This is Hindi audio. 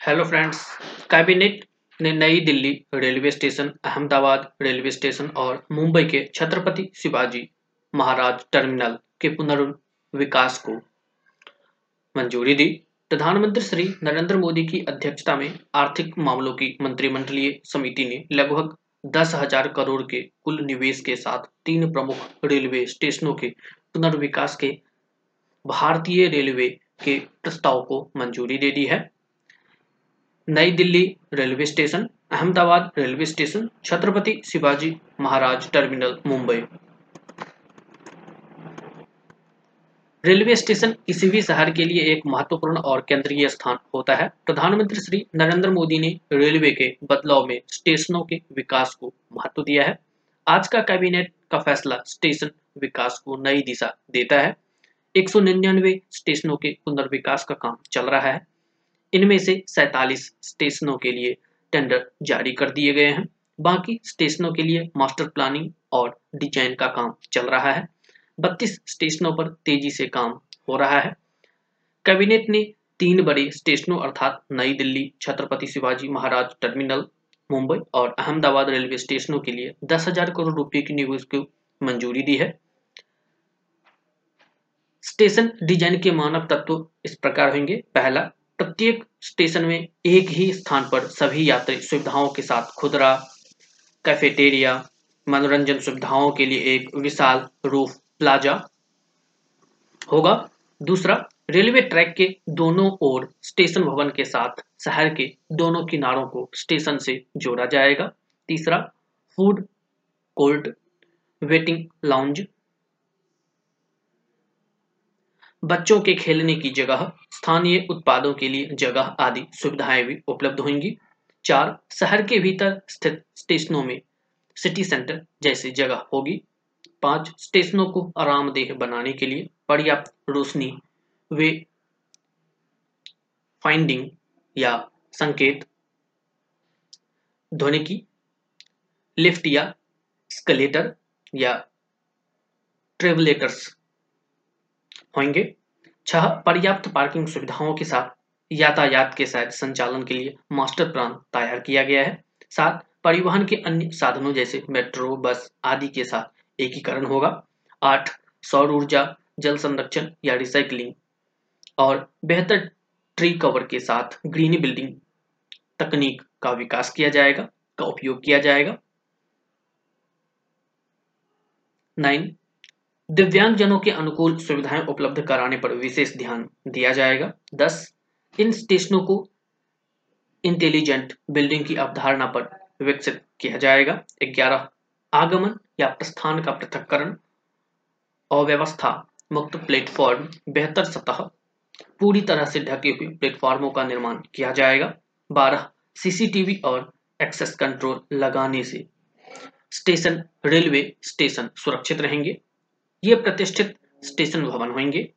हेलो फ्रेंड्स कैबिनेट ने New Delhi railway station Ahmedabad railway station और मुंबई के छत्रपति शिवाजी महाराज टर्मिनल के पुनर्विकास को मंजूरी दी। प्रधानमंत्री श्री नरेंद्र मोदी की अध्यक्षता में आर्थिक मामलों की मंत्रिमंडलीय समिति ने लगभग दस हज़ार करोड़ के कुल निवेश के साथ तीन प्रमुख रेलवे स्टेशनों के पुनर्विकास के भारतीय रेलवे के प्रस्ताव को मंजूरी दे दी है। New Delhi railway station, Ahmedabad railway station, Chhatrapati Shivaji Maharaj terminal, Mumbai. Railway station किसी भी शहर के लिए एक महत्वपूर्ण और केंद्रीय स्थान होता है। प्रधानमंत्री श्री नरेंद्र मोदी ने रेलवे के बदलाव में स्टेशनों के विकास को महत्व दिया है। आज का कैबिनेट का फैसला स्टेशन विकास को नई दिशा देता है। एक सौ निन्यानवे स्टेशनों के पुनर्विकास का काम चल रहा है। इनमें से सैतालीस स्टेशनों के लिए टेंडर जारी कर दिए गए हैं। बाकी स्टेशनों के लिए मास्टर प्लानिंग और डिज़ाइन का काम चल रहा है। बत्तीस स्टेशनों पर तेज़ी से काम हो रहा है। कैबिनेट ने तीन बड़े स्टेशनों अर्थात नई दिल्ली, छत्रपति शिवाजी महाराज टर्मिनल, मुंबई और अहमदाबाद रेलवे स्टेशनों के लिए दस हज़ार करोड़ रुपए की निवेश को मंजूरी दी है। स्टेशन डिज़ाइन के मानक तत्व इस प्रकार होंगे। पहला प्रत्येक स्टेशन में एक ही स्थान पर सभी यात्री सुविधाओं के साथ खुदरा कैफेटेरिया मनोरंजन सुविधाओं के लिए एक विशाल रूफ प्लाजा होगा। दूसरा, रेलवे ट्रैक के दोनों ओर स्टेशन भवन के साथ शहर के दोनों किनारों को स्टेशन से जोड़ा जाएगा। तीसरा, फ़ूड कोर्ट, वेटिंग लाउंज। बच्चों के खेलने की जगह स्थानीय उत्पादों के लिए जगह आदि सुविधाएँ भी उपलब्ध होंगी। चार, शहर के भीतर स्थित स्टेशनों में सिटी सेंटर जैसी जगह होगी। पाँच, स्टेशनों को आरामदेह बनाने के लिए पर्याप्त रोशनी, वे फाइंडिंग या संकेत, ध्वनि की लिफ्ट या स्केलेटर या ट्रेवलेटर्स होंगे। छह पर्याप्त पार्किंग सुविधाओं के साथ यातायात के साथ संचालन के लिए मास्टर प्लान तैयार किया गया है। सात परिवहन के अन्य साधनों जैसे मेट्रो, बस आदि के साथ एकीकरण होगा। आठ, सौर ऊर्जा, जल संरक्षण या रिसाइकलिंग और बेहतर ट्री कवर के साथ ग्रीन बिल्डिंग तकनीक का विकास किया जाएगा, का उपयोग किया जाएगा। नाइन दिव्यांगजनों के अनुकूल सुविधाएँ उपलब्ध कराने पर विशेष ध्यान दिया जाएगा। दस, इन स्टेशनों को इंटेलिजेंट बिल्डिंग की अवधारणा पर विकसित किया जाएगा। ग्यारह, आगमन या प्रस्थान का पृथककरण, अव्यवस्था, मुक्त प्लेटफॉर्म, बेहतर सतह, पूरी तरह से ढके हुए प्लेटफॉर्मों का निर्माण किया जाएगा। बारह, सीसीटीवी और एक्सेस कंट्रोल लगाने से स्टेशन रेलवे स्टेशन सुरक्षित रहेंगे। ये प्रतिष्ठित स्टेशन भवन होंगे।